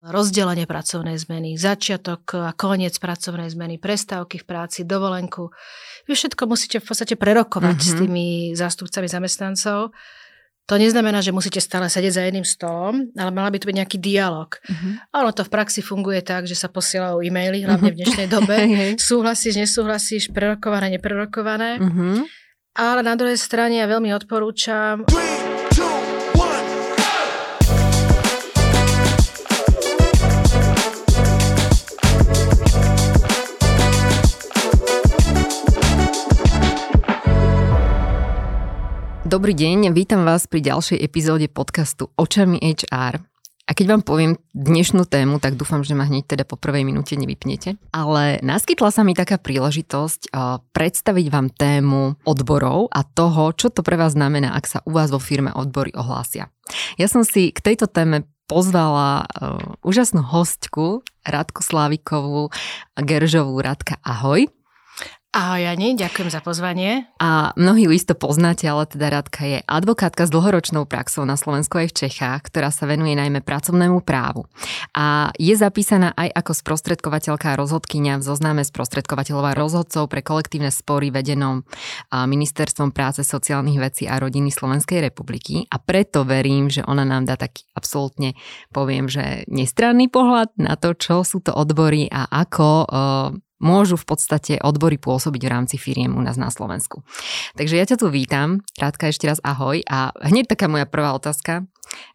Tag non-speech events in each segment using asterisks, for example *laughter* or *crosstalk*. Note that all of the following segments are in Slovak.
rozdelenie pracovnej zmeny, začiatok a koniec pracovnej zmeny, prestávky v práci, dovolenku. Vy všetko musíte v podstate prerokovať mm-hmm. s mhm. tými zástupcami zamestnancov. To neznamená, že musíte stále sedieť za jedným stolom, ale mala by to byť nejaký dialog. Uh-huh. ono to v praxi funguje tak, že sa posielajú e-maily, hlavne v dnešnej dobe. *laughs* Súhlasíš, nesúhlasíš, prerokované, neprerokované. Uh-huh. Ale na druhej strane ja veľmi odporúčam... Dobrý deň, vítam vás pri ďalšej epizóde podcastu Očami HR. A keď vám poviem dnešnú tému, tak dúfam, že ma hneď teda po prvej minúte nevypnete. Ale naskytla sa mi taká príležitosť predstaviť vám tému odborov a toho, čo to pre vás znamená, ak sa u vás vo firme odbory ohlásia. Ja som si k tejto téme pozvala uh, úžasnú hostku Radku Slávikovú Geržovú. Radka, ahoj. Ahoj Jani, ďakujem za pozvanie. A mnohí ju isto poznáte, ale teda Radka je advokátka s dlhoročnou praxou na Slovensku aj v Čechách, ktorá sa venuje najmä pracovnému právu. A je zapísaná aj ako sprostredkovateľka a rozhodkynia v zozname sprostredkovateľov a rozhodcov pre kolektívne spory vedenom Ministerstvom práce, sociálnych vecí a rodiny Slovenskej republiky. A preto verím, že ona nám dá taký absolútne, poviem, že nestranný pohľad na to, čo sú to odbory a ako môžu v podstate odbory pôsobiť v rámci firiem u nás na Slovensku. Takže ja ťa tu vítam, Rádka ešte raz ahoj a hneď taká moja prvá otázka,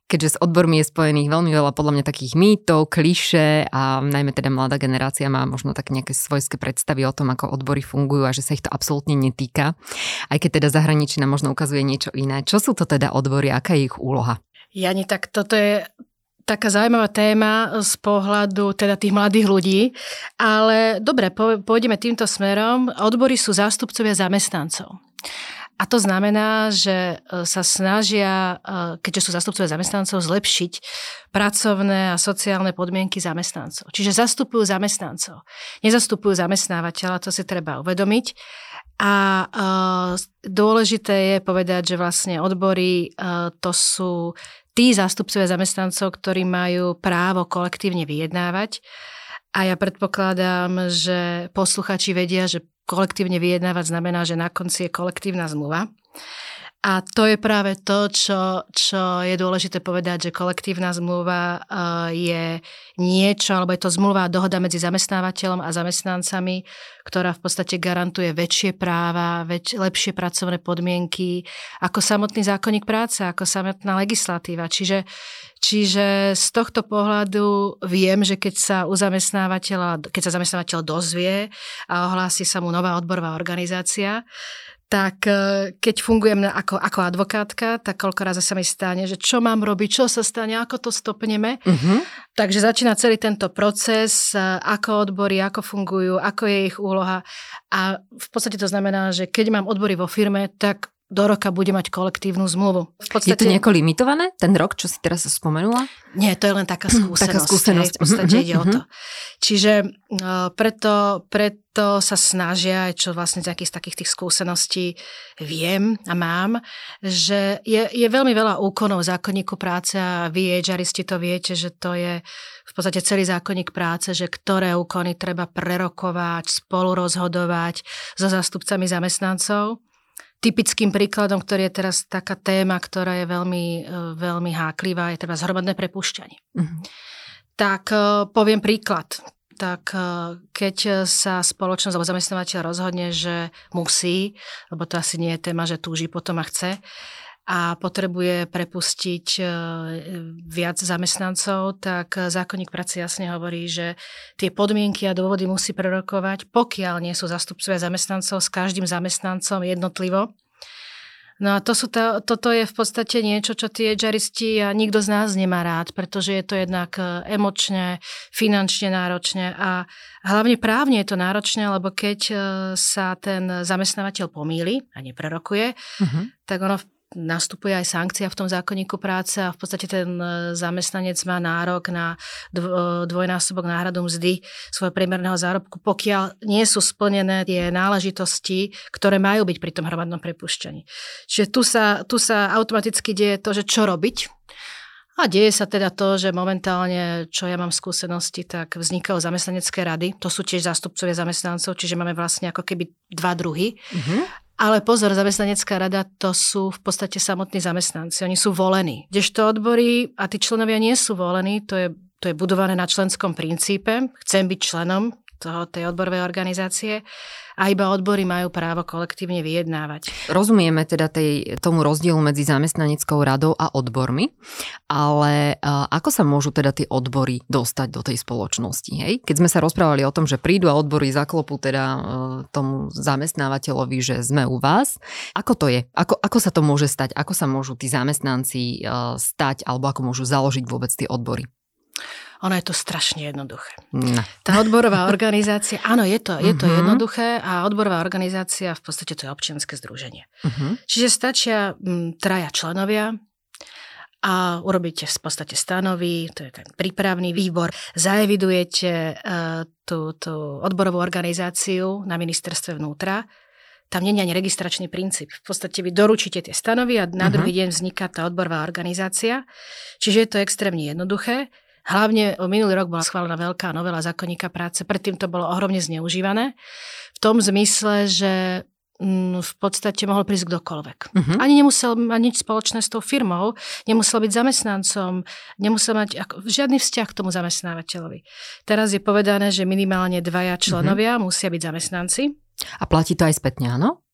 keďže s odbormi je spojených veľmi veľa podľa mňa takých mýtov, kliše a najmä teda mladá generácia má možno také nejaké svojské predstavy o tom, ako odbory fungujú a že sa ich to absolútne netýka, aj keď teda zahraničná možno ukazuje niečo iné. Čo sú to teda odbory, aká je ich úloha? Jani, tak toto je taká zaujímavá téma z pohľadu teda tých mladých ľudí, ale dobre, pôjdeme týmto smerom. Odbory sú zástupcovia zamestnancov. A to znamená, že e, sa snažia, e, keďže sú zastupcovia zamestnancov, zlepšiť pracovné a sociálne podmienky zamestnancov. Čiže zastupujú zamestnancov. Nezastupujú zamestnávateľa, to si treba uvedomiť. A uh, dôležité je povedať, že vlastne odbory to sú tí zástupcovia zamestnancov, ktorí majú právo kolektívne vyjednávať. A ja predpokladám, že posluchači vedia, že kolektívne vyjednávať znamená, že na konci je kolektívna zmluva. A to je práve to, čo, čo je dôležité povedať, že kolektívna zmluva eh, je niečo, alebo je to zmluva a dohoda medzi zamestnávateľom a zamestnancami, ktorá v podstate garantuje väčšie práva, väč, lepšie pracovné podmienky ako samotný zákonník práce, ako samotná legislatíva. Čiže, čiže z tohto pohľadu viem, že keď sa u zamestnávateľa, keď sa zamestnávateľ dozvie a ohlási sa mu nová odborová organizácia, tak e, keď fungujem ako, ako advokátka, tak koľko razy sa mi stane, že čo mám robiť, čo sa stane, ako to stopneme. Uh-huh. Takže začína celý tento proces, e, ako odbory, ako fungujú, ako je ich úloha. A v podstate to znamená, že keď mám odbory vo firme, tak do roka bude mať kolektívnu zmluvu. V podstate... Je to nejako limitované, ten rok, čo si teraz spomenula? Nie, to je len taká skúsenosť. *clears throat* taká skúsenosť. v podstate mm-hmm, ide mm-hmm. o to. Čiže uh, preto, preto sa snažia, čo vlastne z akých z takých tých skúseností viem a mám, že je, je veľmi veľa úkonov zákonníku práce a vy, HRisti, to viete, že to je v podstate celý zákonník práce, že ktoré úkony treba prerokovať, spolurozhodovať so zástupcami zamestnancov Typickým príkladom, ktorý je teraz taká téma, ktorá je veľmi, e, veľmi háklivá, je teda zhromadné prepušťanie. Uh-huh. Tak e, poviem príklad. Tak e, keď sa spoločnosť alebo zamestnávateľ rozhodne, že musí, lebo to asi nie je téma, že túži potom a chce, a potrebuje prepustiť e, viac zamestnancov, tak zákonník práce jasne hovorí, že tie podmienky a dôvody musí prerokovať, pokiaľ nie sú zastupcovia zamestnancov s každým zamestnancom jednotlivo. No a to sú to, toto je v podstate niečo, čo tie HRisti a nikto z nás nemá rád, pretože je to jednak e, emočne, finančne náročné a hlavne právne je to náročné, lebo keď e, sa ten zamestnávateľ pomýli a neprerokuje, uh-huh. tak ono nastupuje aj sankcia v tom zákonníku práce a v podstate ten e, zamestnanec má nárok na e, dvojnásobok náhradu mzdy svojho priemerného zárobku, pokiaľ nie sú splnené tie náležitosti, ktoré majú byť pri tom hromadnom prepušťaní. Čiže tu sa, tu sa automaticky deje to, že čo robiť, A deje sa teda to, že momentálne, čo ja mám skúsenosti, tak vznikajú zamestnanecké rady. To sú tiež zástupcovia zamestnancov, čiže máme vlastne ako keby dva druhy. Uh-huh. Ale pozor, zamestnanecká rada to sú v podstate samotní zamestnanci. Oni sú volení. Kdežto odbory a tí členovia nie sú volení, to je, to je budované na členskom princípe. Chcem byť členom toho, tej odborovej organizácie a iba odbory majú právo kolektívne vyjednávať. Rozumieme teda tej, tomu rozdielu medzi zamestnaneckou radou a odbormi, ale ako sa môžu teda tie odbory dostať do tej spoločnosti? Hej? Keď sme sa rozprávali o tom, že prídu a odbory zaklopú teda e, tomu zamestnávateľovi, že sme u vás, ako to je? Ako, ako sa to môže stať? Ako sa môžu tí zamestnanci e, stať alebo ako môžu založiť vôbec tie odbory? Ono je to strašne jednoduché. No. Tá odborová organizácia, áno, je to, je to uh-huh. jednoduché a odborová organizácia v podstate to je občianske združenie. Uh-huh. Čiže stačia m, traja členovia, a urobíte v podstate stanovy, to je ten prípravný výbor, zaevidujete uh, tú, tú odborovú organizáciu na ministerstve vnútra, tam nie je ani registračný princíp. V podstate vy doručíte tie stanovy a na uh-huh. druhý deň vzniká tá odborová organizácia. Čiže je to extrémne jednoduché. Hlavne minulý rok bola schválená veľká novela zákonníka práce, predtým to bolo ohromne zneužívané. V tom zmysle, že mm, v podstate mohol prísť kdokoľvek. Uh-huh. Ani nemusel mať nič spoločné s tou firmou, nemusel byť zamestnancom, nemusel mať ako, žiadny vzťah k tomu zamestnávateľovi. Teraz je povedané, že minimálne dvaja členovia uh-huh. musia byť zamestnanci. A platí to aj spätne, áno?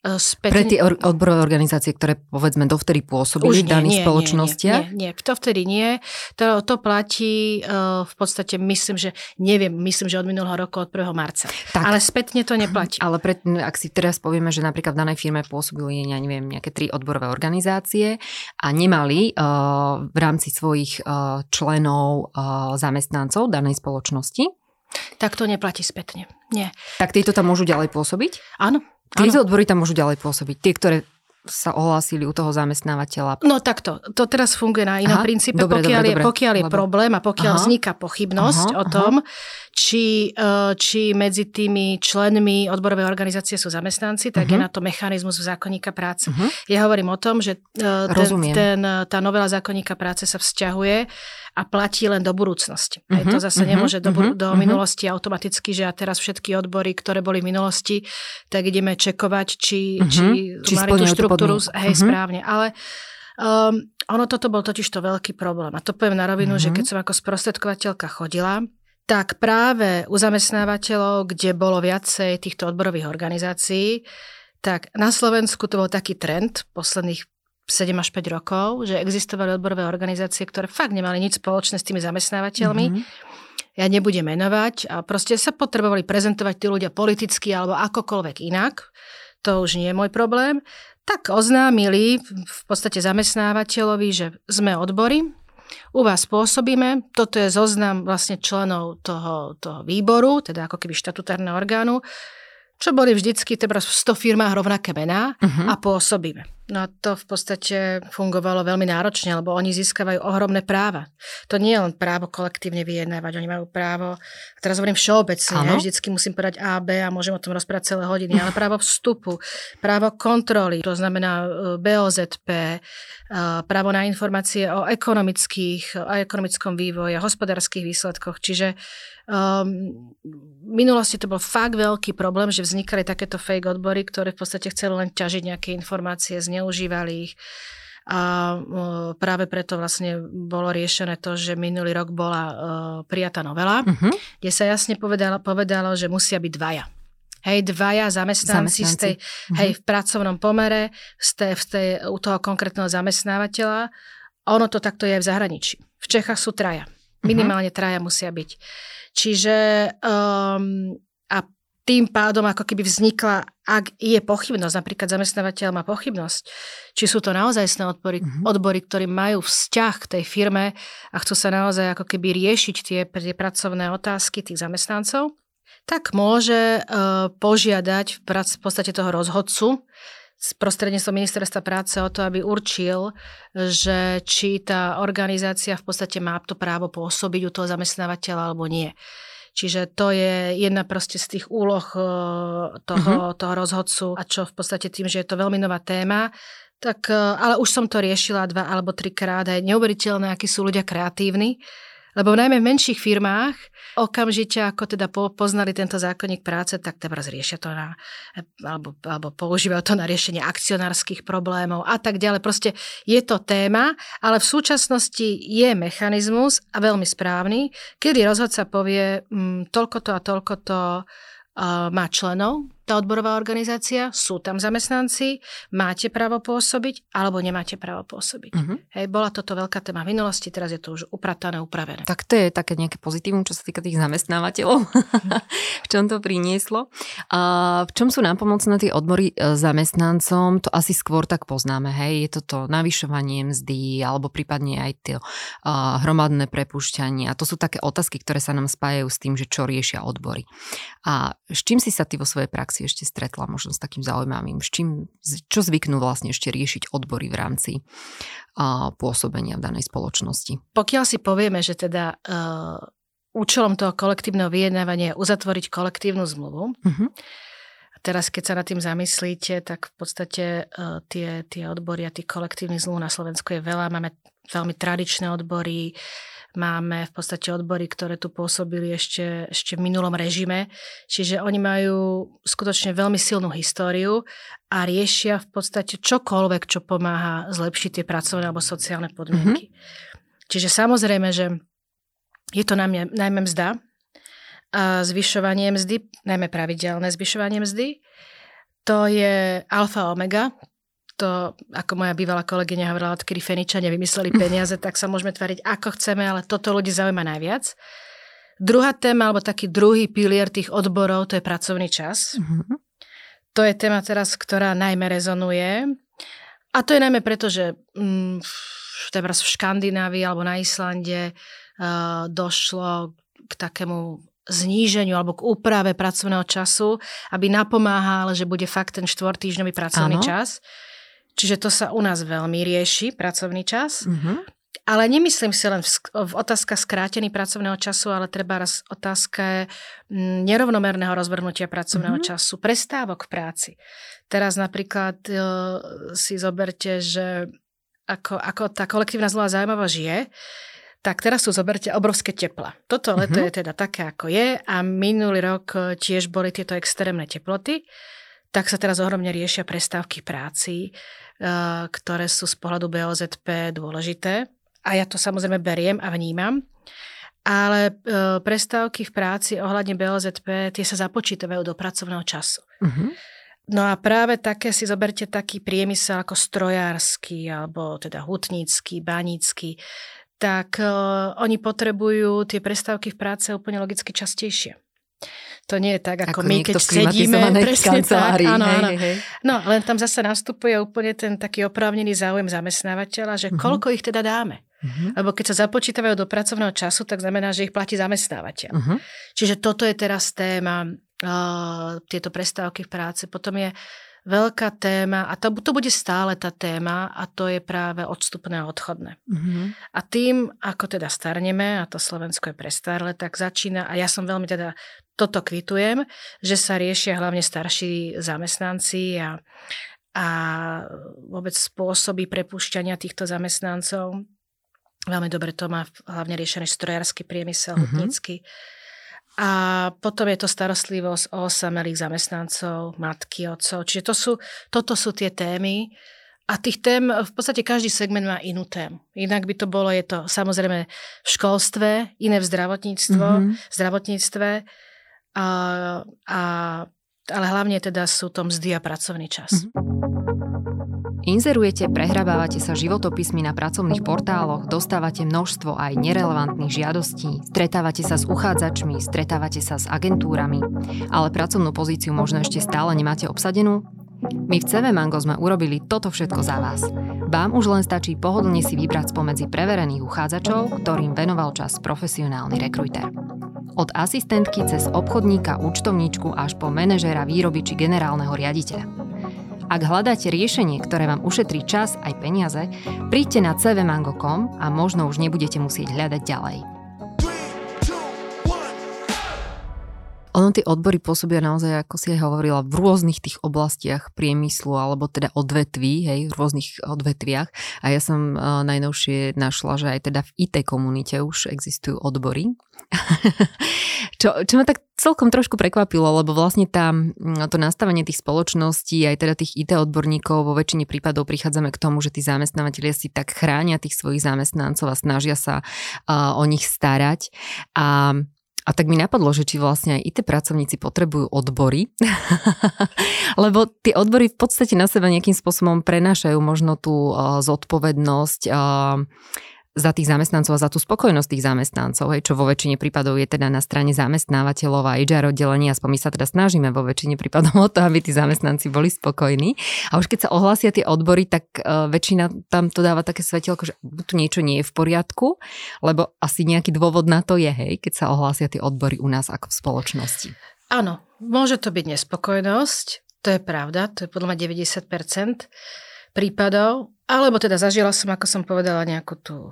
E, späť... Pre tie or- odborové organizácie, ktoré povedzme dovtedy pôsobili v daných nie, spoločnostiach? Nie, nie, nie, kto vtedy nie. To, to platí uh, v podstate, myslím, že neviem, myslím, že od minulého roku, od 1. marca. Tak. Ale spätne to neplatí. Ale pre, ak si teraz povieme, že napríklad v danej firme pôsobili, ja neviem, nejaké tri odborové organizácie a nemali uh, v rámci svojich uh, členov uh, zamestnancov danej spoločnosti, tak to neplatí spätne. Nie. Tak títo tam môžu ďalej pôsobiť? Áno. Tieto odbory tam môžu ďalej pôsobiť. Tie, ktoré sa ohlásili u toho zamestnávateľa. No takto, to teraz funguje na inom Aha, princípe, dobre, pokiaľ, dobre, je, pokiaľ je problém a pokiaľ Aha. vzniká pochybnosť Aha, o tom, či, e, či medzi tými členmi odborovej organizácie sú zamestnanci, tak uh-huh. je mhm. na to mechanizmus v zákonníka práce. Uh-huh. Ja hovorím o tom, že e, ten, ten, tá novela zákonníka práce sa vzťahuje a platí len do budúcnosti. Uh-huh, to zase uh-huh, nemôže do, uh-huh, do minulosti automaticky, že a teraz všetky odbory, ktoré boli v minulosti, tak ideme čekovať, či, uh-huh, či, či mali tú štruktúru hej, uh-huh. správne. Ale um, ono toto bol totiž to veľký problém. A to poviem na rovinu, uh-huh. že keď som ako sprostredkovateľka chodila, tak práve u zamestnávateľov, kde bolo viacej týchto odborových organizácií, tak na Slovensku to bol taký trend posledných 7 až 5 rokov, že existovali odborové organizácie, ktoré fakt nemali nič spoločné s tými zamestnávateľmi. Mm-hmm. Ja nebudem menovať a proste sa potrebovali prezentovať tí ľudia politicky alebo akokoľvek inak. To už nie je môj problém. Tak oznámili v podstate zamestnávateľovi, že sme odbory, u vás pôsobíme, toto je zoznam vlastne členov toho, toho výboru, teda ako keby štatutárneho orgánu, čo boli vždycky teda v 100 firmách rovnaké mená uh-huh. a pôsobíme. No to v podstate fungovalo veľmi náročne, lebo oni získavajú ohromné práva. To nie je len právo kolektívne vyjednávať, oni majú právo, a teraz hovorím všeobecne, ja vždycky musím povedať A, B a môžem o tom rozprávať celé hodiny, ale právo vstupu, právo kontroly, to znamená e, BOZP, e, právo na informácie o ekonomických, o ekonomickom vývoji, o hospodárskych výsledkoch. Čiže um, v minulosti to bol fakt veľký problém, že vznikali takéto fake odbory, ktoré v podstate chceli len ťažiť nejaké informácie z zneužívali ich. A práve preto vlastne bolo riešené to, že minulý rok bola uh, prijatá novela, uh-huh. kde sa jasne povedalo, povedalo, že musia byť dvaja. Hej, dvaja zamestnanci, zamestnanci. Z tej, uh-huh. hej, v pracovnom pomere z tej, v tej, u toho konkrétneho zamestnávateľa. Ono to takto je aj v zahraničí. V Čechách sú traja. Minimálne traja musia byť. Čiže um, a tým pádom ako keby vznikla, ak je pochybnosť, napríklad zamestnávateľ má pochybnosť, či sú to naozaj odbory, mm-hmm. odbory, ktorí majú vzťah k tej firme a chcú sa naozaj ako keby riešiť tie, tie pracovné otázky tých zamestnancov, tak môže uh, požiadať v, prac, v podstate toho rozhodcu prostredníctvom ministerstva práce o to, aby určil, že či tá organizácia v podstate má to právo pôsobiť u toho zamestnávateľa alebo nie. Čiže to je jedna proste z tých úloh eh, toho, uh-huh. toho rozhodcu a čo v podstate tým, že je to veľmi nová téma, Tak, e, ale už som to riešila dva alebo trikrát. Je neuveriteľné, akí sú ľudia kreatívni. Lebo najmä v menších firmách okamžite, ako teda poznali tento zákonník práce, tak teraz riešia to na, alebo, alebo používajú to na riešenie akcionárskych problémov a tak ďalej. Proste je to téma, ale v súčasnosti je mechanizmus a veľmi správny, kedy rozhodca povie, m, mm, toľko to a toľko to má členov, tá odborová organizácia, sú tam zamestnanci, máte právo pôsobiť alebo nemáte právo pôsobiť. Uh-huh. Hej, bola toto veľká téma v minulosti, teraz je to už upratané, upravené. Tak to je také nejaké pozitívum, čo sa týka tých zamestnávateľov. *laughs* v čom to prinieslo? A v čom sú nám pomocné tie odbory e, zamestnancom? To asi skôr tak poznáme. Hej, je to to navyšovanie mzdy alebo prípadne aj tie hromadné prepušťanie. A to sú také otázky, ktoré sa nám spájajú s tým, že čo riešia odbory. A s čím si sa ty vo svojej praxi si ešte stretla možno s takým zaujímavým, s čím, čo zvyknú vlastne ešte riešiť odbory v rámci uh, pôsobenia v danej spoločnosti? Pokiaľ si povieme, že teda uh, účelom toho kolektívneho vyjednávania je uzatvoriť kolektívnu zmluvu, uh-huh. teraz keď sa nad tým zamyslíte, tak v podstate uh, tie, tie odbory a tých kolektívnych zmluv na Slovensku je veľa. Máme veľmi tradičné odbory, Máme v podstate odbory, ktoré tu pôsobili ešte, ešte v minulom režime, čiže oni majú skutočne veľmi silnú históriu a riešia v podstate čokoľvek, čo pomáha zlepšiť tie pracovné alebo sociálne podmienky. Mm-hmm. Čiže samozrejme, že je to najmä, najmä mzda, a zvyšovanie mzdy, najmä pravidelné zvyšovanie mzdy. To je alfa omega to, ako moja bývalá kolegyňa hovorila, odkedy Feničania vymysleli peniaze, tak sa môžeme tvariť ako chceme, ale toto ľudí zaujíma najviac. Druhá téma, alebo taký druhý pilier tých odborov, to je pracovný čas. Mm-hmm. To je téma teraz, ktorá najmä rezonuje. A to je najmä preto, že mm, teraz v Škandinávii alebo na Islande uh, došlo k takému zníženiu alebo k úprave pracovného času, aby napomáhal, že bude fakt ten štvortýždňový pracovný ano. čas. Čiže to sa u nás veľmi rieši, pracovný čas. Mm-hmm. Ale nemyslím si len v, v otázka skrátený pracovného času, ale treba raz otázka mm, nerovnomerného rozvrhnutia pracovného mm-hmm. času, prestávok v práci. Teraz napríklad e, si zoberte, že ako, ako tá kolektívna zlá zaujímavá žije, tak teraz sú zoberte obrovské tepla. Toto leto mm-hmm. je teda také, ako je a minulý rok tiež boli tieto extrémne teploty tak sa teraz ohromne riešia prestávky práci, ktoré sú z pohľadu BOZP dôležité. A ja to samozrejme beriem a vnímam. Ale eh, prestávky v práci ohľadne BOZP, tie sa započítavajú do pracovného času. Uh-huh. No a práve také si zoberte taký priemysel ako strojársky, alebo teda hutnícky, banícky, tak uh, oni potrebujú tie prestávky v práce úplne logicky častejšie. To nie je tak, ako, ako my, keď sedíme. *laughs* Presne tak, áno, hej, áno. Hej. No, len tam zase nastupuje úplne ten taký oprávnený záujem zamestnávateľa, že uh-huh. koľko ich teda dáme. Uh-huh. Lebo keď sa započítavajú do pracovného času, tak znamená, že ich platí zamestnávateľ. Uh-huh. Čiže toto je teraz téma, uh, tieto prestávky v práce. Potom je veľká téma, a to, to bude stále tá téma, a to je práve odstupné a odchodné. Mm-hmm. A tým, ako teda starneme, a to Slovensko je prestarle, tak začína, a ja som veľmi teda toto kvitujem, že sa riešia hlavne starší zamestnanci a, a vôbec spôsoby prepušťania týchto zamestnancov. Veľmi dobre to má hlavne riešený strojársky priemysel, mm-hmm. hutnícky a potom je to starostlivosť o osamelých zamestnancov, matky, otcov. Čiže to sú, toto sú tie témy. A tých tém, v podstate každý segment má inú tému. Inak by to bolo, je to samozrejme v školstve, iné v zdravotníctvo, mm-hmm. zdravotníctve, a, a, ale hlavne teda sú to mzdy a pracovný čas. Mm-hmm. Inzerujete, prehrabávate sa životopismi na pracovných portáloch, dostávate množstvo aj nerelevantných žiadostí, stretávate sa s uchádzačmi, stretávate sa s agentúrami, ale pracovnú pozíciu možno ešte stále nemáte obsadenú? My v CV Mango sme urobili toto všetko za vás. Vám už len stačí pohodlne si vybrať spomedzi preverených uchádzačov, ktorým venoval čas profesionálny rekruter. Od asistentky cez obchodníka, účtovníčku až po manažéra výroby či generálneho riaditeľa. Ak hľadáte riešenie, ktoré vám ušetrí čas aj peniaze, príďte na cvmango.com a možno už nebudete musieť hľadať ďalej. Ono tie odbory pôsobia naozaj, ako si aj hovorila, v rôznych tých oblastiach priemyslu alebo teda odvetví, hej, v rôznych odvetviach. A ja som uh, najnovšie našla, že aj teda v IT komunite už existujú odbory. Čo, čo ma tak celkom trošku prekvapilo, lebo vlastne tá, to nastavenie tých spoločností, aj teda tých IT odborníkov, vo väčšine prípadov prichádzame k tomu, že tí zamestnávateľia si tak chránia tých svojich zamestnancov a snažia sa uh, o nich starať. A a tak mi napadlo, že či vlastne aj IT pracovníci potrebujú odbory, *laughs* lebo tie odbory v podstate na seba nejakým spôsobom prenášajú možno tú uh, zodpovednosť uh, za tých zamestnancov a za tú spokojnosť tých zamestnancov, hej, čo vo väčšine prípadov je teda na strane zamestnávateľov a HR oddelení, aspoň my sa teda snažíme vo väčšine prípadov o to, aby tí zamestnanci boli spokojní. A už keď sa ohlásia tie odbory, tak uh, väčšina tam to dáva také svetelko, že tu niečo nie je v poriadku, lebo asi nejaký dôvod na to je, hej, keď sa ohlásia tie odbory u nás ako v spoločnosti. Áno, môže to byť nespokojnosť, to je pravda, to je podľa mňa 90% prípadov, alebo teda zažila som, ako som povedala, nejakú tú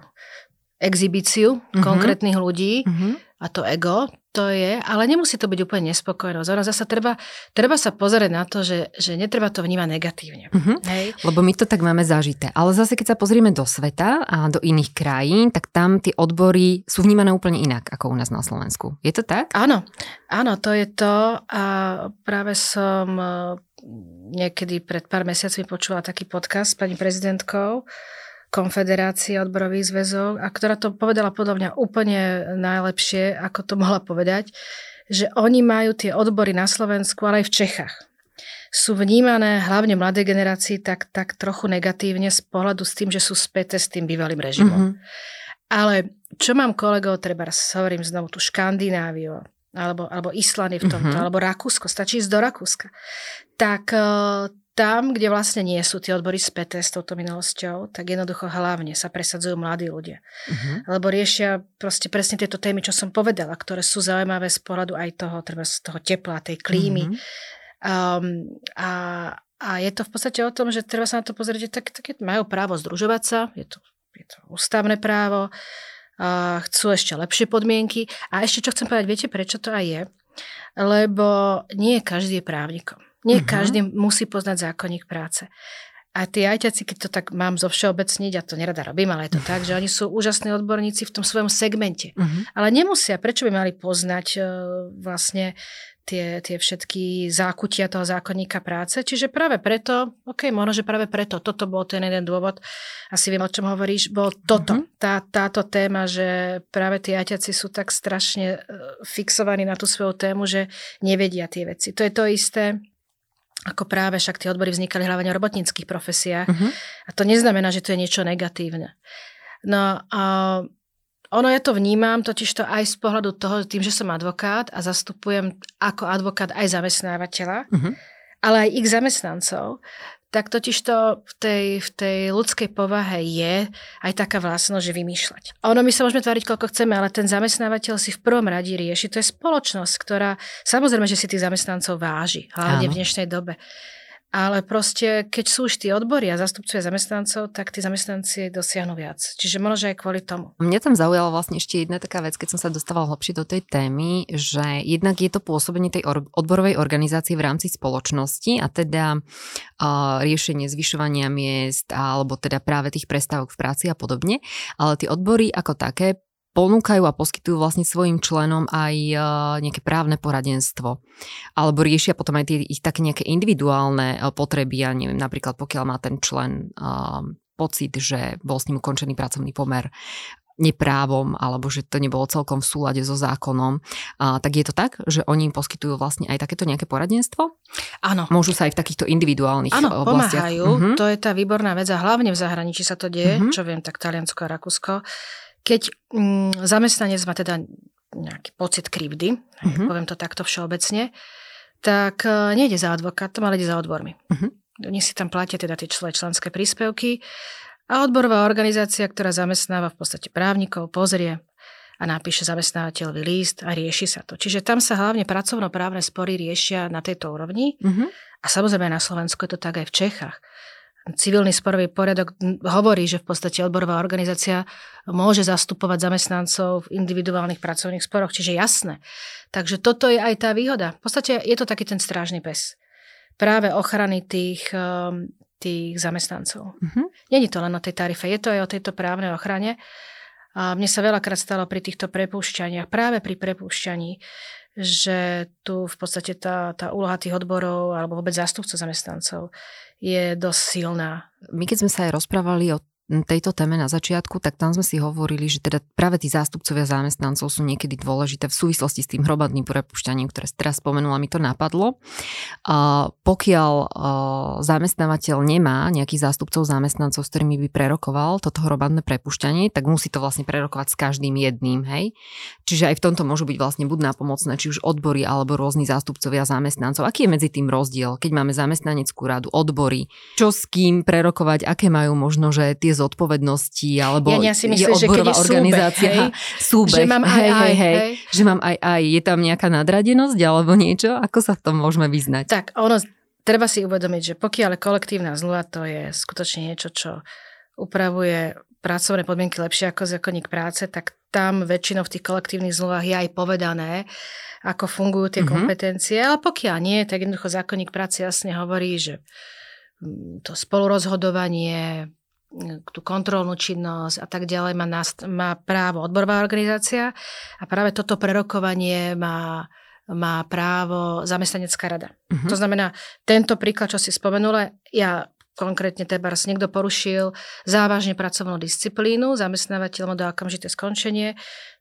exibíciu uh-huh. konkrétnych ľudí uh-huh. a to ego, to je, ale nemusí to byť úplne nespokojnosť. Ono zase treba, treba sa pozrieť na to, že, že netreba to vnímať negatívne. Uh-huh. Hej? Lebo my to tak máme zažité. Ale zase, keď sa pozrieme do sveta a do iných krajín, tak tam tie odbory sú vnímané úplne inak, ako u nás na Slovensku. Je to tak? Áno, áno, to je to a práve som niekedy pred pár mesiacmi počula taký podcast s pani prezidentkou Konfederácie odborových zväzov, a ktorá to povedala podľa mňa úplne najlepšie, ako to mohla povedať, že oni majú tie odbory na Slovensku, ale aj v Čechách. Sú vnímané hlavne mladej generácii tak, tak trochu negatívne z pohľadu s tým, že sú späté s tým bývalým režimom. Mm-hmm. Ale čo mám kolegov, treba hovorím znovu tú Škandináviu, alebo, alebo Islandy v tomto, uh-huh. alebo Rakúsko, stačí ísť do Rakúska, tak uh, tam, kde vlastne nie sú tie odbory späté s touto minulosťou, tak jednoducho hlavne sa presadzujú mladí ľudia. Uh-huh. Lebo riešia proste presne tieto témy, čo som povedala, ktoré sú zaujímavé z pohľadu aj toho, treba z toho tepla, tej klímy. Uh-huh. Um, a, a je to v podstate o tom, že treba sa na to pozrieť, že tak, tak majú právo združovať sa, je to, je to ústavné právo, uh, chcú ešte lepšie podmienky. A ešte čo chcem povedať, viete prečo to aj je? Lebo nie každý je právnikom. Nie uh-huh. každý musí poznať zákonník práce. A tí ajťaci, keď to tak mám zo všeobecniť, ja to nerada robím, ale je to tak, že oni sú úžasní odborníci v tom svojom segmente. Uh-huh. Ale nemusia, prečo by mali poznať uh, vlastne tie, tie všetky zákutia toho zákonníka práce. Čiže práve preto, ok, možno, že práve preto, toto bol ten jeden dôvod, asi viem, o čom hovoríš, bol toto, mm-hmm. tá, táto téma, že práve tí aťaci sú tak strašne e, fixovaní na tú svoju tému, že nevedia tie veci. To je to isté, ako práve však tie odbory vznikali hlavne v robotníckých profesiách. Mm-hmm. A to neznamená, že to je niečo negatívne. No a ono ja to vnímam totiž to aj z pohľadu toho, tým, že som advokát a zastupujem ako advokát aj zamestnávateľa, uh-huh. ale aj ich zamestnancov, tak totiž to v tej, v tej ľudskej povahe je aj taká vlastnosť, že vymýšľať. Ono my sa môžeme tváriť, koľko chceme, ale ten zamestnávateľ si v prvom rade rieši. To je spoločnosť, ktorá samozrejme, že si tých zamestnancov váži, hlavne Áno. v dnešnej dobe. Ale proste, keď sú už tí odbory a zastupcovia zamestnancov, tak tí zamestnanci dosiahnu viac. Čiže možno aj kvôli tomu. Mňa tam zaujala vlastne ešte jedna taká vec, keď som sa dostávala hlbšie do tej témy, že jednak je to pôsobenie tej odborovej organizácie v rámci spoločnosti a teda uh, riešenie zvyšovania miest alebo teda práve tých prestávok v práci a podobne. Ale tie odbory ako také ponúkajú a poskytujú vlastne svojim členom aj e, nejaké právne poradenstvo. Alebo riešia potom aj tie ich také nejaké individuálne e, potreby. Ja neviem, napríklad pokiaľ má ten člen uh, pocit, že bol s ním ukončený pracovný pomer neprávom, alebo že to nebolo celkom v súlade so zákonom, a, tak je to tak, že oni poskytujú vlastne aj takéto nejaké poradenstvo? Áno. Môžu sa aj v takýchto individuálnych Áno, oblastiach. pomáhajú. Uh-huh. To je tá výborná vec a hlavne v zahraničí sa to deje, uh-huh. čo viem, tak Taliansko a Rakúsko keď mm, zamestnanec má teda nejaký pocit krivdy, uh-huh. poviem to takto všeobecne, tak uh, nejde za advokátom, ale ide za odbormi. Uh-huh. Oni si tam platia teda tie člen, členské príspevky a odborová organizácia, ktorá zamestnáva v podstate právnikov, pozrie a napíše zamestnávateľový list a rieši sa to. Čiže tam sa hlavne pracovnoprávne spory riešia na tejto úrovni uh-huh. a samozrejme na Slovensku je to tak aj v Čechách. Civilný sporový poriadok hovorí, že v podstate odborová organizácia môže zastupovať zamestnancov v individuálnych pracovných sporoch, čiže jasné. Takže toto je aj tá výhoda. V podstate je to taký ten strážny pes. Práve ochrany tých, ehm, tých zamestnancov. Mm-hmm. Není to len o tej tarife, je to aj o tejto právnej ochrane. A mne sa veľakrát stalo pri týchto prepúšťaniach, práve pri prepúšťaní, že tu v podstate tá, tá úloha tých odborov alebo vôbec zástupcov zamestnancov je dosť silná. My keď sme sa aj rozprávali o tejto téme na začiatku, tak tam sme si hovorili, že teda práve tí zástupcovia zamestnancov sú niekedy dôležité v súvislosti s tým hromadným prepušťaním, ktoré teraz spomenula, mi to napadlo. A pokiaľ zamestnávateľ nemá nejakých zástupcov zamestnancov, s ktorými by prerokoval toto hromadné prepušťanie, tak musí to vlastne prerokovať s každým jedným, hej? Čiže aj v tomto môžu byť vlastne buď nápomocné, či už odbory alebo rôzni zástupcovia zamestnancov. Aký je medzi tým rozdiel, keď máme zamestnaneckú radu, odbory, čo s kým prerokovať, aké majú možno, že tie zodpovednosti, alebo ja, ja si myslím, je odborová že organizácia. Súbeh, hej, súbeh, že mám aj, hej, aj, hej, hej. Že mám aj aj. Je tam nejaká nadradenosť alebo niečo? Ako sa v tom môžeme vyznať? Tak, ono, treba si uvedomiť, že pokiaľ kolektívna zmluva, to je skutočne niečo, čo upravuje pracovné podmienky lepšie ako zákonník práce, tak tam väčšinou v tých kolektívnych zmluvách je aj povedané, ako fungujú tie mm-hmm. kompetencie, ale pokiaľ nie, tak jednoducho zákonník práce jasne hovorí, že mm, to spolurozhodovanie, tú kontrolnú činnosť a tak ďalej má, nást- má právo odborová organizácia a práve toto prerokovanie má, má právo zamestnanecká rada. Uh-huh. To znamená, tento príklad, čo si spomenula, ja konkrétne Tebars niekto porušil závažne pracovnú disciplínu, zamestnávateľ mu dá okamžité skončenie,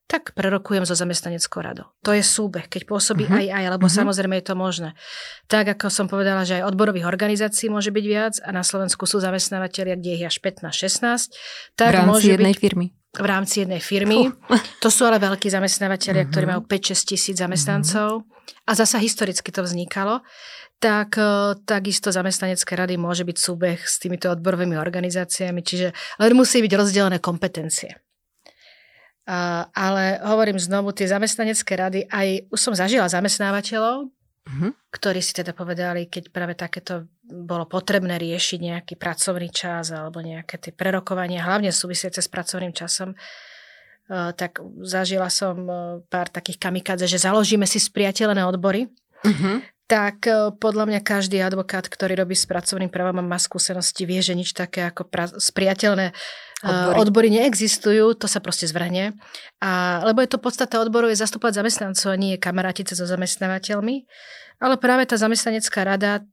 tak prerokujem so zamestnaneckou radou. To je súbeh, keď pôsobí uh-huh. aj aj, lebo uh-huh. samozrejme je to možné. Tak ako som povedala, že aj odborových organizácií môže byť viac a na Slovensku sú zamestnávateľia, kde je až 15-16. Tak v rámci môže jednej byť, firmy. V rámci jednej firmy. Uh. To sú ale veľkí zamestnávateľia, uh-huh. ktorí majú 5-6 tisíc zamestnancov. Uh-huh. A zasa historicky to vznikalo tak e, takisto zamestnanecké rady môže byť súbeh s týmito odborovými organizáciami, čiže len musí byť rozdelené kompetencie ale hovorím znovu, tie zamestnanecké rady, aj už som zažila zamestnávateľov, uh-huh. ktorí si teda povedali, keď práve takéto bolo potrebné riešiť nejaký pracovný čas alebo nejaké tie prerokovania, hlavne súvisiace s pracovným časom, uh, tak zažila som uh, pár takých kamikádze, že založíme si spriateľené odbory, uh-huh tak e, podľa mňa každý advokát, ktorý robí s pracovným právom a má skúsenosti, vie, že nič také ako pra- spriateľné e, odbory. odbory neexistujú, to sa proste zvrhne. A, lebo je to podstata odboru je zastupovať zamestnancov a nie kamarátice so zamestnávateľmi. Ale práve tá zamestnanecká rada,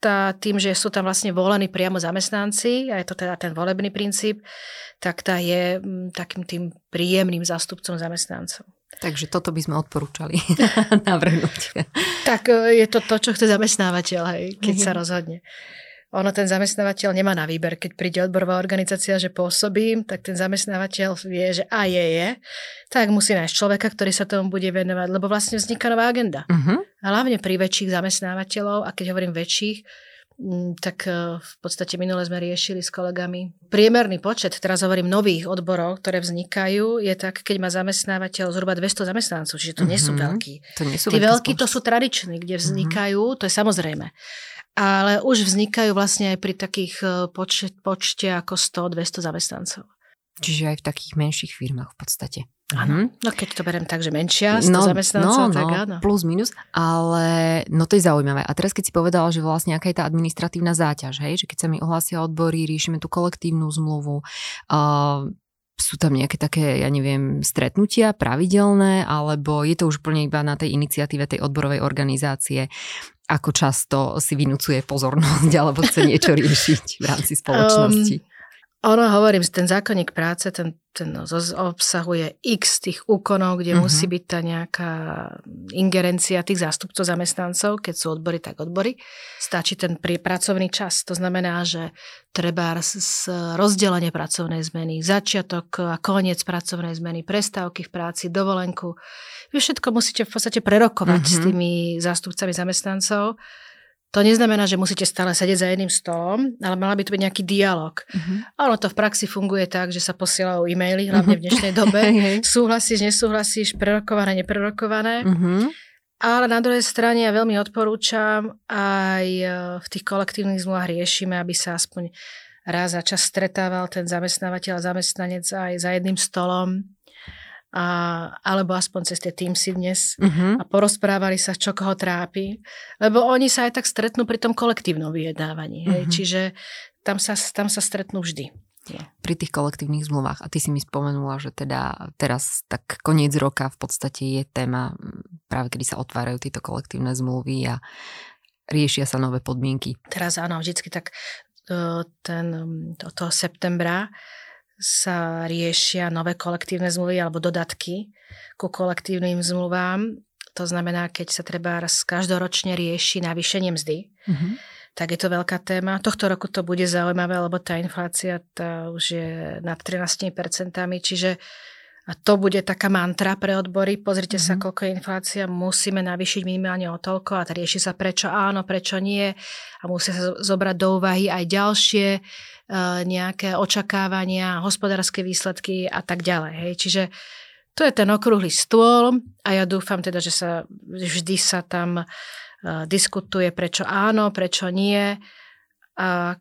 tá, tým, že sú tam vlastne volení priamo zamestnanci, a je to teda ten volebný princíp, tak tá je m, takým tým príjemným zástupcom zamestnancov. Takže toto by sme odporúčali *laughs* navrhnúť. Tak e, je to to, čo chce zamestnávateľ, hej, keď mm-hmm. sa rozhodne. Ono ten zamestnávateľ nemá na výber. Keď príde odborová organizácia, že pôsobím, tak ten zamestnávateľ vie, že a je, je, tak musí nájsť človeka, ktorý sa tomu bude venovať, lebo vlastne vzniká nová agenda. Uh-huh. hlavne pri väčších zamestnávateľov, a keď hovorím väčších, Mm, tak e, v podstate minule sme riešili s kolegami. Priemerný počet, teraz hovorím nových odborov, ktoré vznikajú, je tak, keď má zamestnávateľ zhruba 200 zamestnancov, čiže to nie sú mhm. veľkí. To nie sú Tí veľkí to sú tradiční, kde mhm. vznikajú, to je samozrejme. Ale už vznikajú vlastne aj pri takých e, počte, počte ako 100-200 zamestnancov. Čiže aj v takých menších firmách v podstate. Áno, mm-hmm. no keď to beriem tak, že menšia, 100 no, zamestnancov, no, tak no, áno. plus minus, ale no to je zaujímavé. A teraz keď si povedala, že vlastne aká je tá administratívna záťaž, hej, že keď sa mi ohlásia odbory, riešime tú kolektívnu zmluvu, uh, sú tam nejaké také, ja neviem, stretnutia pravidelné, alebo je to už plne iba na tej iniciatíve tej odborovej organizácie, ako často si vynúcuje pozornosť *laughs* alebo chce niečo riešiť v rámci spoločnosti? Um, ono, hovorím, ten zákonník práce, ten, ten obsahuje x tých úkonov, kde uh-huh. musí byť tá nejaká ingerencia tých zástupcov zamestnancov, keď sú odbory, tak odbory. Stačí ten pracovný čas. To znamená, že treba rozdelenie pracovnej zmeny, začiatok a koniec pracovnej zmeny, prestávky v práci, dovolenku. Vy všetko musíte v podstate prerokovať uh-huh. s mhm. tými zástupcami zamestnancov to neznamená, že musíte stále sedieť za jedným stolom, ale mala by to byť nejaký dialog. Uh-huh. A ono to v praxi funguje tak, že sa posielajú e-maily, hlavne v dnešnej dobe. *laughs* Súhlasíš, nesúhlasíš, prerokované, neprerokované. Uh-huh. Ale na druhej strane ja veľmi odporúčam, aj e, v tých kolektívnych zmluvách riešime, aby sa aspoň raz za čas stretával ten zamestnávateľ a zamestnanec aj za jedným stolom, a, alebo aspoň cez tie Teamsy dnes uh-huh. a porozprávali sa, čo koho trápi, lebo oni sa aj tak stretnú pri tom kolektívnom vyjednávaní. Uh-huh. Hej? Čiže tam sa, tam sa stretnú vždy. Pri tých kolektívnych zmluvách. A ty si mi spomenula, že teda teraz tak koniec roka v podstate je téma práve kedy sa otvárajú tieto kolektívne zmluvy a riešia sa nové podmienky. Teraz áno, vždycky tak e, ten, do toho septembra sa riešia nové kolektívne zmluvy alebo dodatky ku kolektívnym zmluvám. To znamená, keď sa treba raz každoročne rieši navýšenie mzdy, mm-hmm. tak je to veľká téma. Tohto roku to bude zaujímavé, lebo tá inflácia tá už je nad 13%, čiže a to bude taká mantra pre odbory. Pozrite mm-hmm. sa, mhm. koľko je inflácia, musíme navýšiť minimálne o toľko a rieši sa prečo áno, prečo nie a musia sa zobrať do úvahy aj ďalšie uh, nejaké očakávania, hospodárske výsledky a tak ďalej. Hej. Čiže to je ten okrúhly stôl a ja dúfam teda, že sa vždy sa tam uh, diskutuje prečo áno, prečo nie a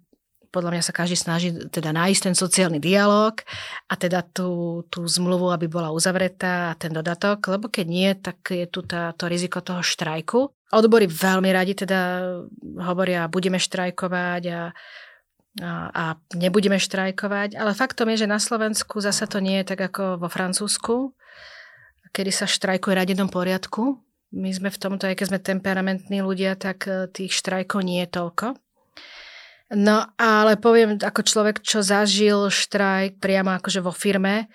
podľa mňa sa každý snaží teda nájsť ten sociálny dialog a teda tú, tú zmluvu, aby bola uzavretá a ten dodatok, lebo keď nie, tak je tu tá, to riziko toho štrajku. Odbory veľmi radi teda hovoria, budeme štrajkovať a, a, a nebudeme štrajkovať, ale faktom je, že na Slovensku zasa to nie je tak ako vo Francúzsku, kedy sa štrajkuje v radenom poriadku. My sme v tomto, aj keď sme temperamentní ľudia, tak eh, tých štrajkov nie je toľko. No ale poviem, ako človek, čo zažil štrajk priamo akože vo firme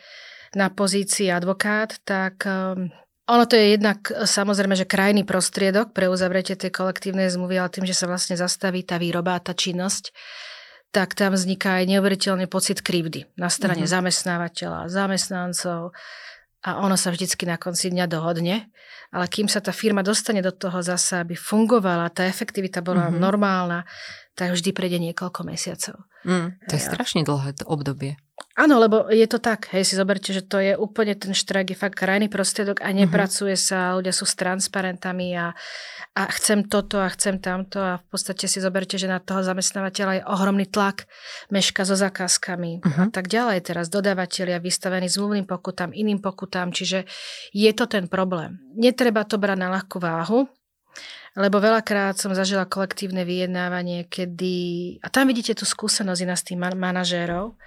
na pozícii advokát, tak um, ono to je jednak samozrejme, že krajný prostriedok pre uzavretie tej kolektívnej zmluvy, ale tým, že sa vlastne zastaví tá výroba a tá činnosť, tak tam vzniká aj neuveriteľný pocit krivdy na strane mm-hmm. zamestnávateľa, zamestnancov a ono sa vždycky na konci dňa dohodne. Ale kým sa tá firma dostane do toho zasa, aby fungovala, tá efektivita bola mm-hmm. normálna, tak vždy prejde niekoľko mesiacov. Mm, to je ja. strašne dlhé to obdobie. Áno, lebo je to tak. Hej, si zoberte, že to je úplne ten štrajk, je fakt krajný prostriedok a nepracuje mm-hmm. sa, ľudia sú s transparentami a, a chcem toto a chcem tamto a v podstate si zoberte, že na toho zamestnávateľa je ohromný tlak, meška so zakázkami mm-hmm. a mhm. tak ďalej. Teraz dodávateľia vystavení zmluvným pokutám, iným pokutám, čiže je to ten problém. Netreba to brať na ľahkú váhu, lebo veľakrát som zažila kolektívne vyjednávanie, kedy, a tam vidíte tú skúsenosť na s tým manažérov,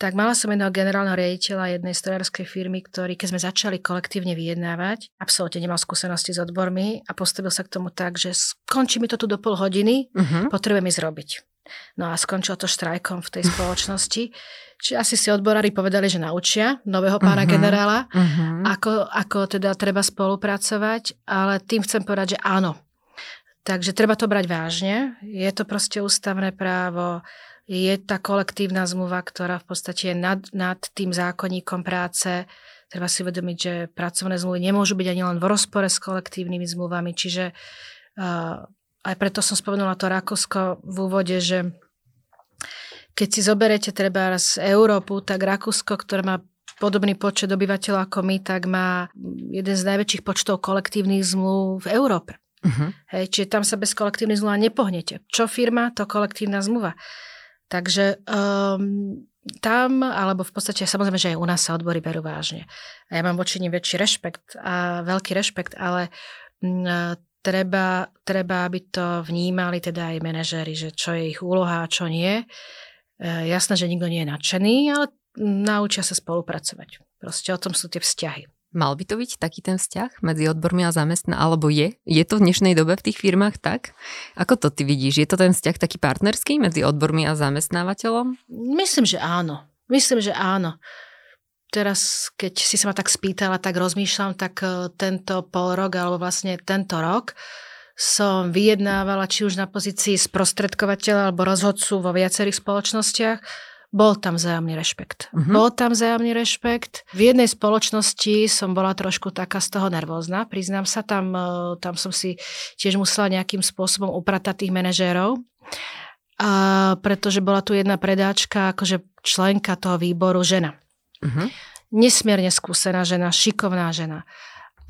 tak mala som jedného generálneho riaditeľa jednej strojárskej firmy, ktorý, keď sme začali kolektívne vyjednávať, absolútne nemal skúsenosti s odbormi a postavil sa k tomu tak, že skončí mi to tu do pol hodiny, uh-huh. potrebujem ísť robiť. No a skončilo to štrajkom v tej spoločnosti. Čiže asi si odborári povedali, že naučia nového pána uh-huh, generála, uh-huh. Ako, ako teda treba spolupracovať, ale tým chcem povedať, že áno, Takže treba to brať vážne. Je to proste ústavné právo, je tá kolektívna zmluva, ktorá v podstate je nad, nad tým zákonníkom práce. Treba si uvedomiť, že pracovné zmluvy nemôžu byť ani len v rozpore s kolektívnymi zmluvami. Čiže uh, aj preto som spomenula to Rakúsko v úvode, že keď si zoberete treba z Európu, tak Rakúsko, ktoré má podobný počet obyvateľov ako my, tak má jeden z najväčších počtov kolektívnych zmluv v Európe. Uh-huh. Hej, čiže tam sa bez kolektívnej zmluvy nepohnete. Čo firma, to kolektívna zmluva. Takže um, tam, alebo v podstate samozrejme, že aj u nás sa odbory berú vážne. A ja mám voči nim väčší rešpekt a veľký rešpekt, ale m, treba, treba, aby to vnímali teda aj manažéri, že čo je ich úloha a čo nie. E, jasné, že nikto nie je nadšený, ale naučia sa spolupracovať. Proste o tom sú tie vzťahy. Mal by to byť taký ten vzťah medzi odbormi a zamestná, alebo je? Je to v dnešnej dobe v tých firmách tak? Ako to ty vidíš? Je to ten vzťah taký partnerský medzi odbormi a zamestnávateľom? Myslím, že áno. Myslím, že áno. Teraz, keď si sa ma tak spýtala, tak rozmýšľam, tak e, tento pol rok, alebo vlastne tento rok, som vyjednávala či už na pozícii sprostredkovateľa alebo rozhodcu vo viacerých spoločnostiach bol tam vzájomný rešpekt. Uh-huh. Bol tam vzájomný rešpekt. V jednej spoločnosti som bola trošku taká z toho nervózna, priznám sa, tam, e, tam som si tiež musela nejakým spôsobom upratať tých manažérov. A pretože bola tu jedna predáčka, akože členka toho výboru, žena. Uh-huh. Nesmierne skúsená žena, šikovná žena.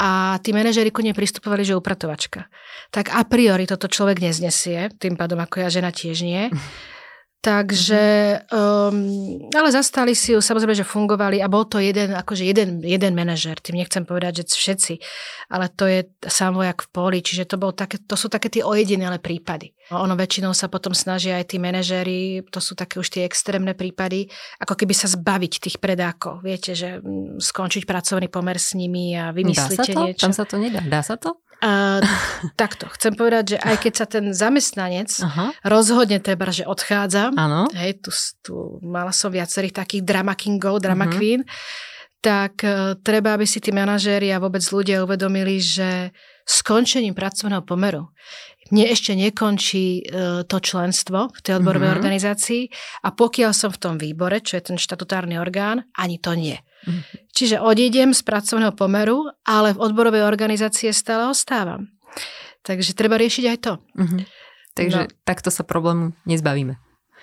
a tí manažery ku nej pristupovali, že upratovačka. Tak a priori toto človek neznesie, tým pádom ako ja žena tiež nie. *laughs* Takže, um, ale zastali si ju, samozrejme, že fungovali a bol to jeden, akože jeden, jeden manažer, tým nechcem povedať, že všetci, ale to je samvojak v poli, čiže to, bol také, to sú také tie ojedinelé prípady. Ono väčšinou sa potom snažia aj tí manažéri, to sú také už tie extrémne prípady, ako keby sa zbaviť tých predákov. Viete, že mm, skončiť pracovný pomer s nimi a vymyslíte Dá sa to? niečo. Tam sa to nedá. Dá sa to? Takto, chcem povedať, že aj keď sa ten zamestnanec Aha. rozhodne treba, že odchádza, ano. hej, tu, tu mala som viacerých takých drama kingov, drama uh-huh. queen, tak uh, treba, aby si tí manažéri a vôbec ľudia uvedomili, že skončením pracovného pomeru mne ešte nekončí uh, to členstvo v tej odborovej uh-huh. organizácii a pokiaľ som v tom výbore, čo je ten štatutárny orgán, ani to nie. Uh-huh. Čiže odídem z pracovného pomeru, ale v odborovej organizácie stále ostávam. Takže treba riešiť aj to. Uh-huh. Takže no. takto sa problému nezbavíme.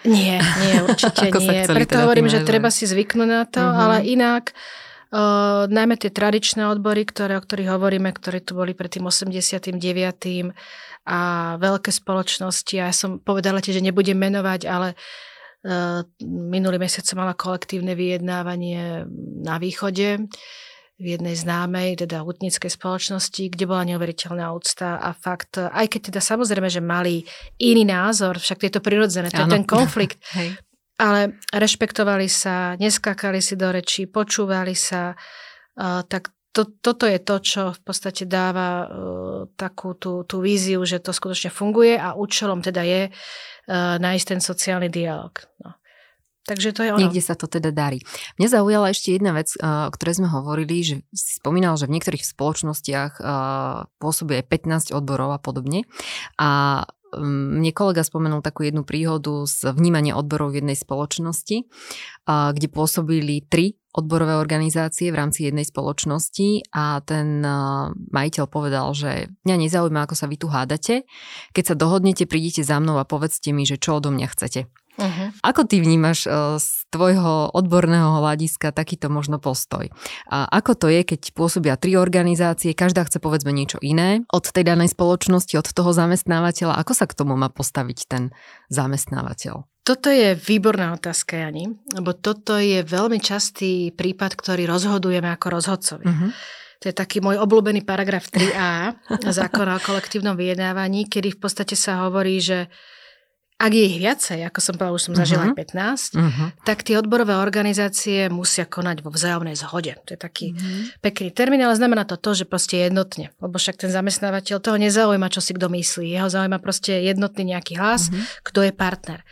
Nie, nie, *laughs* určite nie. Preto teda hovorím, že treba si zvyknúť na to, uh-huh. ale inak uh, najmä tie tradičné odbory, ktoré, o ktorých hovoríme, ktoré tu boli pred tým 89. a veľké spoločnosti, a ja som povedala tiež, že nebudem menovať, ale Eh, minulý mesiac som mala kolektívne vyjednávanie na východe v jednej známej, teda hutnickej spoločnosti, kde bola neuveriteľná úcta a fakt, aj keď teda samozrejme, že mali iný názor, však je to prirodzené, to je ten konflikt, *laughs* Hej. ale rešpektovali sa, neskákali si do rečí, počúvali sa, uh, tak to, toto je to, čo v podstate dáva uh, takú tú, tú víziu, že to skutočne funguje a účelom teda je uh, nájsť ten sociálny dialog. No. Takže to je ono. Niekde sa to teda darí. Mňa zaujala ešte jedna vec, o ktorej sme hovorili, že si spomínal, že v niektorých spoločnostiach pôsobí aj 15 odborov a podobne. A mne kolega spomenul takú jednu príhodu z vnímania odborov v jednej spoločnosti, kde pôsobili tri odborové organizácie v rámci jednej spoločnosti a ten majiteľ povedal, že mňa nezaujíma, ako sa vy tu hádate. Keď sa dohodnete, prídite za mnou a povedzte mi, že čo odo mňa chcete. Uh-huh. Ako ty vnímaš uh, z tvojho odborného hľadiska takýto možno postoj? A ako to je, keď pôsobia tri organizácie, každá chce povedzme niečo iné od tej danej spoločnosti, od toho zamestnávateľa, ako sa k tomu má postaviť ten zamestnávateľ? Toto je výborná otázka, Jani, lebo toto je veľmi častý prípad, ktorý rozhodujeme ako rozhodcovi. Uh-huh. To je taký môj obľúbený paragraf 3a zákona o kolektívnom vyjednávaní, kedy v podstate sa hovorí, že ak je ich viacej, ako som povedala, už som zažila uh-huh. 15, uh-huh. tak tie odborové organizácie musia konať vo vzájomnej zhode. To je taký uh-huh. pekný termín, ale znamená to to, že proste jednotne. Lebo však ten zamestnávateľ toho nezaujíma, čo si kto myslí. Jeho zaujíma proste jednotný nejaký hlas, uh-huh. kto je partner.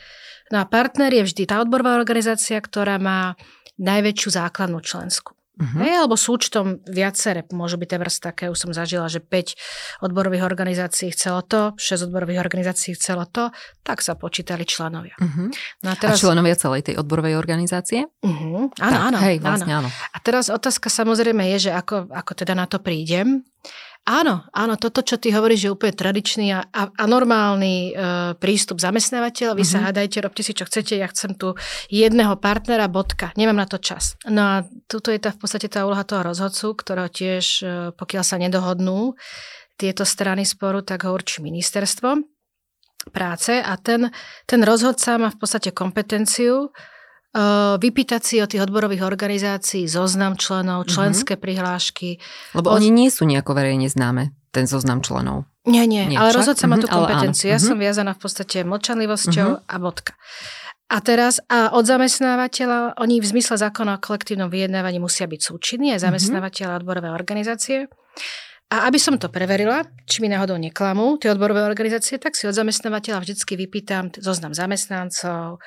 No a partner je vždy tá odborová organizácia, ktorá má najväčšiu základnú členskú. Uh-huh. Hej, alebo súčtom viacere, môžu byť teraz také, už som zažila, že 5 odborových organizácií chcelo to, 6 odborových organizácií chcelo to, tak sa počítali členovia. Uh-huh. No a, teraz... a členovia celej tej odborovej organizácie? Uh-huh. Áno, tak, áno, hej, vlastne áno. áno. A teraz otázka samozrejme je, že ako, ako teda na to prídem. Áno, áno, toto, čo ty hovoríš, je úplne tradičný a, a, a normálny e, prístup zamestnávateľa. Vy mm-hmm. sa mhm. hádajte, robte si, čo chcete, ja chcem tu jedného partnera, bodka. Nemám na to čas. No a tuto je tá v podstate tá úloha toho rozhodcu, ktorého tiež, e, pokiaľ sa nedohodnú tieto strany sporu, tak ho určí ministerstvo práce a ten, ten rozhodca má v podstate kompetenciu vypýtať si od tých odborových organizácií zoznam členov, mhm. členské mm-hmm. prihlášky. Lebo od... oni nie sú nejako verejne známe, ten zoznam členov. Nie, nie, nie ale rozhodca má tú mhm, kompetenciu. Ja mm-hmm. som viazaná v podstate mlčanlivosťou mm-hmm. a bodka. A teraz a od zamestnávateľa, oni v zmysle zákona o kolektívnom vyjednávaní musia byť súčinní, aj zamestnávateľa mm-hmm. odborové organizácie. A aby som to preverila, či mi náhodou neklamú tie odborové organizácie, tak si od zamestnávateľa vždycky vypýtam zoznam zamestnancov,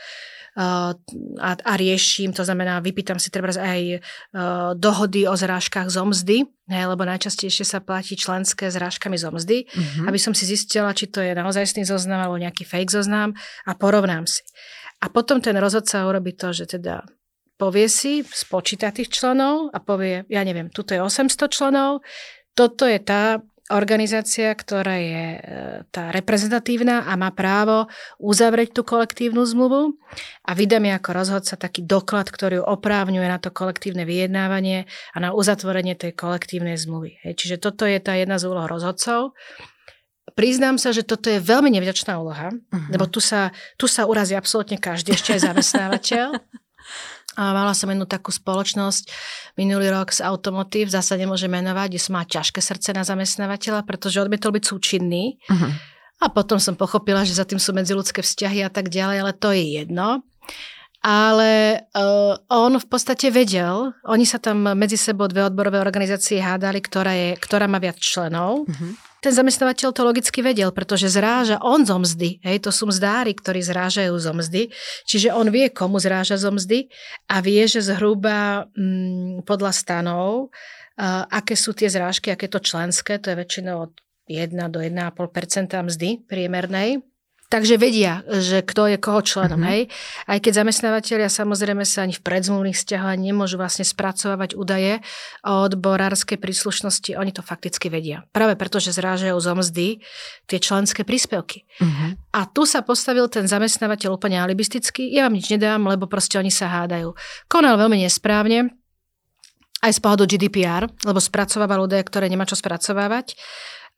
a, a riešim, to znamená, vypýtam si treba aj dohody o zrážkach zo mzdy, hej, lebo najčastejšie sa platí členské zrážkami zo mzdy, mm-hmm. aby som si zistila, či to je naozajstný zoznam alebo nejaký fake zoznam a porovnám si. A potom ten rozhodca urobí to, že teda povie si, spočíta tých členov a povie, ja neviem, tuto je 800 členov, toto je tá organizácia, ktorá je e, tá reprezentatívna a má právo uzavrieť tú kolektívnu zmluvu a vydá mi ako rozhodca taký doklad, ktorý oprávňuje na to kolektívne vyjednávanie a na uzatvorenie tej kolektívnej zmluvy. Hej, čiže toto je tá jedna z úloh rozhodcov. Priznám sa, že toto je veľmi nevďačná úloha, uh-huh. lebo tu sa, tu sa urazí absolútne každý, ešte aj zamestnávateľ. *laughs* A mala som jednu takú spoločnosť minulý rok z Automotív, zase nemôžem menovať, kde som mala ťažké srdce na zamestnávateľa, pretože odmietol byť súčinný. Uh-huh. A potom som pochopila, že za tým sú medziludské vzťahy a tak ďalej, ale to je jedno. Ale uh, on v podstate vedel, oni sa tam medzi sebou dve odborové organizácie hádali, ktorá, je, ktorá má viac členov. Uh-huh. Ten zamestnávateľ to logicky vedel, pretože zráža on zo mzdy. Hej, to sú mzdári, ktorí zrážajú zo mzdy. Čiže on vie, komu zráža zo mzdy a vie, že zhruba mm, podľa stanov, uh, aké sú tie zrážky, aké to členské, to je väčšinou od 1 do 1,5 mzdy priemernej. Takže vedia, že kto je koho členom. Mm-hmm. Hej? Aj keď zamestnávateľia samozrejme sa ani v predzmluvných vzťahoch nemôžu vlastne spracovávať údaje o odborárskej príslušnosti, oni to fakticky vedia. Práve preto, že zrážajú zo mzdy tie členské príspevky. Mm-hmm. A tu sa postavil ten zamestnávateľ úplne alibisticky, ja vám nič nedám, lebo proste oni sa hádajú. Konal veľmi nesprávne, aj z pohľadu GDPR, lebo spracovával údaje, ktoré nemá čo spracovávať.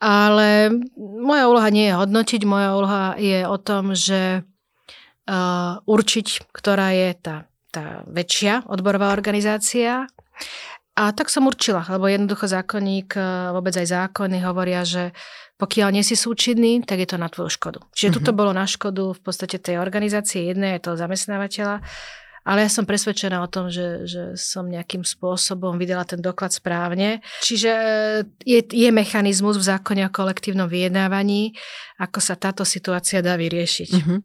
Ale moja úloha nie je hodnotiť, moja úloha je o tom, že uh, určiť, ktorá je tá, tá väčšia odborová organizácia. A tak som určila, lebo jednoducho zákonník, vôbec aj zákony hovoria, že pokiaľ nie si súčinný, tak je to na tvoju škodu. Čiže mm-hmm. toto bolo na škodu v podstate tej organizácie jednej, toho zamestnávateľa ale ja som presvedčená o tom, že, že som nejakým spôsobom vydala ten doklad správne. Čiže e, je, je mechanizmus v zákone o kolektívnom vyjednávaní, ako sa táto situácia dá vyriešiť. Mm-hmm.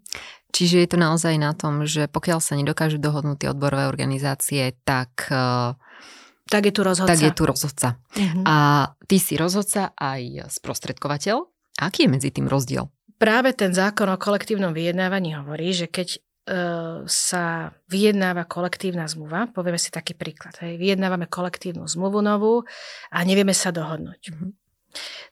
Čiže je to naozaj na tom, že pokiaľ sa nedokážu dohodnúť tie odborové organizácie, tak... E, tak je tu rozhodca. Tak je tu rozhodca. Mm-hmm. A ty si rozhodca aj sprostredkovateľ. Aký je medzi tým rozdiel? Práve ten zákon o kolektívnom vyjednávaní hovorí, že keď sa vyjednáva kolektívna zmluva, povieme si taký príklad, hej, vyjednávame kolektívnu zmluvu novú a nevieme sa dohodnúť. Mm-hmm.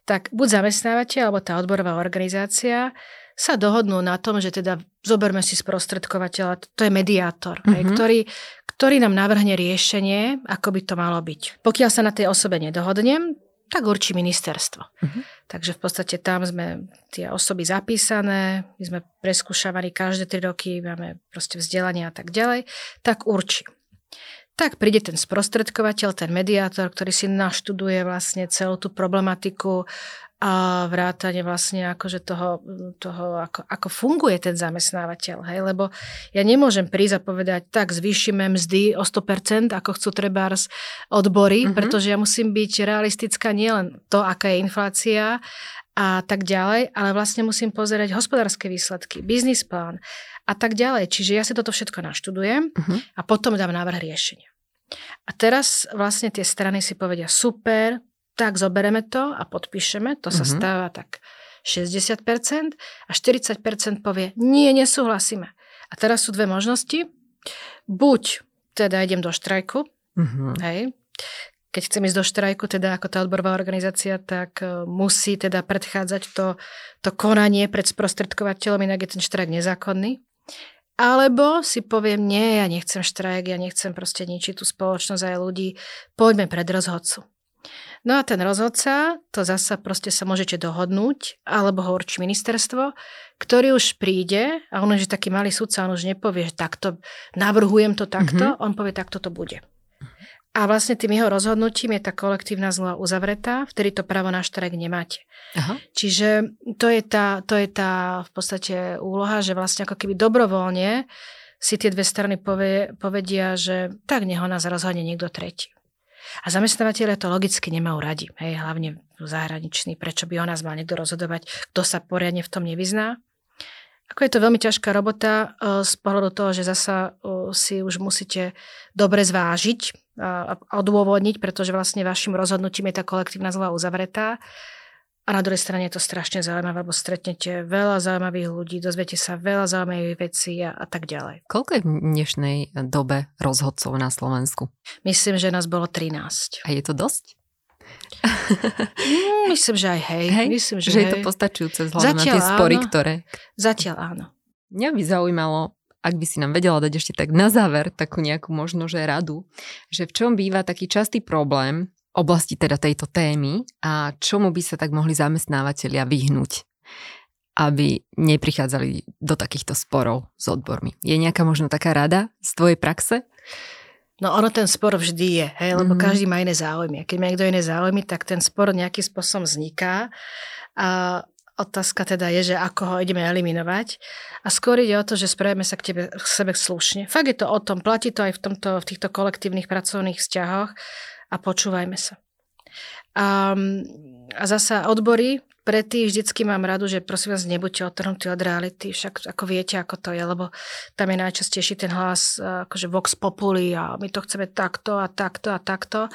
Tak buď zamestnávateľ alebo tá odborová organizácia sa dohodnú na tom, že teda zoberme si sprostredkovateľa, to je mediátor, mm-hmm. hej, mhm. ktorý, ktorý nám navrhne riešenie, ako by to malo byť. Pokiaľ sa na tej osobe nedohodnem, tak určí ministerstvo. Uh-huh. Takže v podstate tam sme tie osoby zapísané, my sme preskúšavaní každé tri roky, máme proste vzdelanie a tak ďalej, tak určí. Tak príde ten sprostredkovateľ, ten mediátor, ktorý si naštuduje vlastne celú tú problematiku, a vrátane vlastne akože toho, toho ako, ako funguje ten zamestnávateľ. Hej? Lebo ja nemôžem prísť a povedať, tak zvýšime mzdy o 100%, ako chcú trebárs odbory, mm-hmm. pretože ja musím byť realistická nielen to, aká je inflácia a tak ďalej, ale vlastne musím pozerať hospodárske výsledky, biznis plán a tak ďalej. Čiže ja si toto všetko naštudujem mm-hmm. a potom dám návrh riešenia. A teraz vlastne tie strany si povedia, super, tak zobereme to a podpíšeme, to sa mm-hmm. stáva tak 60% a 40% povie, nie, nesúhlasíme. A teraz sú dve možnosti. Buď teda idem do štrajku, mm-hmm. hej, keď chcem ísť do štrajku, teda ako tá odborová organizácia, tak e, musí teda predchádzať to, to konanie pred sprostredkovateľom, inak je ten štrajk nezákonný. Alebo si poviem, nie, ja nechcem štrajk, ja nechcem proste ničiť tú spoločnosť aj ľudí, poďme pred rozhodcu. No a ten rozhodca, to zasa proste sa môžete dohodnúť, alebo ho určí ministerstvo, ktorý už príde a on je taký malý sudca, on už nepovie, že takto, navrhujem to takto, mm-hmm. on povie, takto to bude. A vlastne tým jeho rozhodnutím je tá kolektívna zmluva uzavretá, vtedy to právo na štrajk nemáte. Aha. Čiže to je, tá, to je tá v podstate úloha, že vlastne ako keby dobrovoľne si tie dve strany povie, povedia, že tak nech ho nás rozhodne niekto tretí. A zamestnávateľe to logicky nemajú radi, hej, hlavne zahraniční, prečo by o nás mal niekto rozhodovať, kto sa poriadne v tom nevyzná. Ako je to veľmi ťažká robota e, z pohľadu toho, že zasa e, si už musíte dobre zvážiť a odôvodniť, pretože vlastne vašim rozhodnutím je tá kolektívna zlá uzavretá a na druhej strane je to strašne zaujímavé, lebo stretnete veľa zaujímavých ľudí, dozviete sa veľa zaujímavých vecí a, a tak ďalej. Koľko je v dnešnej dobe rozhodcov na Slovensku? Myslím, že nás bolo 13. A je to dosť? Mm, myslím, že aj hej. hej? Myslím, že, že hej. je to postačujúce vzhľadom na tie spory, áno. ktoré... Zatiaľ áno. Mňa by zaujímalo, ak by si nám vedela dať ešte tak na záver takú nejakú možno, že radu, že v čom býva taký častý problém oblasti teda tejto témy a čomu by sa tak mohli zamestnávateľia vyhnúť, aby neprichádzali do takýchto sporov s odbormi. Je nejaká možno taká rada z tvojej praxe? No ono ten spor vždy je, hej, lebo Mhm. každý má iné záujmy. A keď má niekto iné záujmy, tak ten spor nejakým spôsobom vzniká. A otázka teda je, že ako ho ideme eliminovať. A skôr ide o to, že spravíme sa k tebe, k sebe slušne. Fakt je to o tom, platí to aj v, tomto, v týchto kolektívnych pracovných vzťahoch a počúvajme sa. A, a zasa odbory, pre tých vždycky mám radu, že prosím vás, nebuďte odtrhnutí od reality, však ako viete, ako to je, lebo tam je najčastejší ten hlas, e, akože vox populi a my to chceme takto a takto a takto.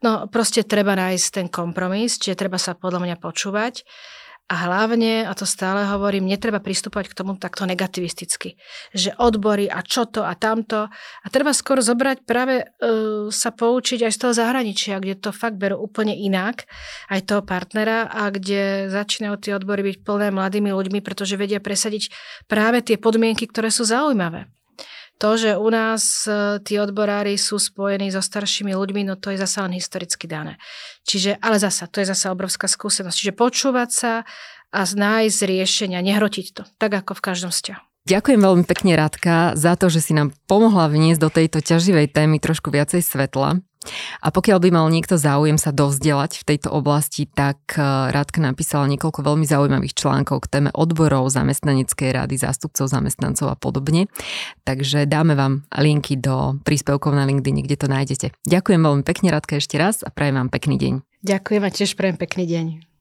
No proste treba nájsť ten kompromis, čiže treba sa podľa mňa počúvať. A hlavne, a to stále hovorím, netreba pristúpať k tomu takto negativisticky. Že odbory a čo to a tamto. A treba skôr zobrať práve uh, sa poučiť aj z toho zahraničia, kde to fakt berú úplne inak, aj toho partnera a kde začínajú tie odbory byť plné mladými ľuďmi, pretože vedia presadiť práve tie podmienky, ktoré sú zaujímavé. To, že u nás e, tí odborári sú spojení so staršími ľuďmi, no to je zasa len historicky dané. Čiže, ale zasa, to je zasa obrovská skúsenosť. Čiže počúvať sa a nájsť riešenia, nehrotiť to, tak ako v každom vzťahu. Ďakujem veľmi pekne, Radka, za to, že si nám pomohla vniesť do tejto ťaživej témy trošku viacej svetla. A pokiaľ by mal niekto záujem sa dovzdelať v tejto oblasti, tak eh, Radka napísala niekoľko veľmi zaujímavých článkov k téme odborov, zamestnaneckej rady, zástupcov zamestnancov a podobne. Takže dáme vám linky do príspevkov na LinkedIn, kde to nájdete. Ďakujem veľmi pekne, Radka, ešte raz a prajem vám pekný deň. Ďakujem a tiež prajem pekný deň.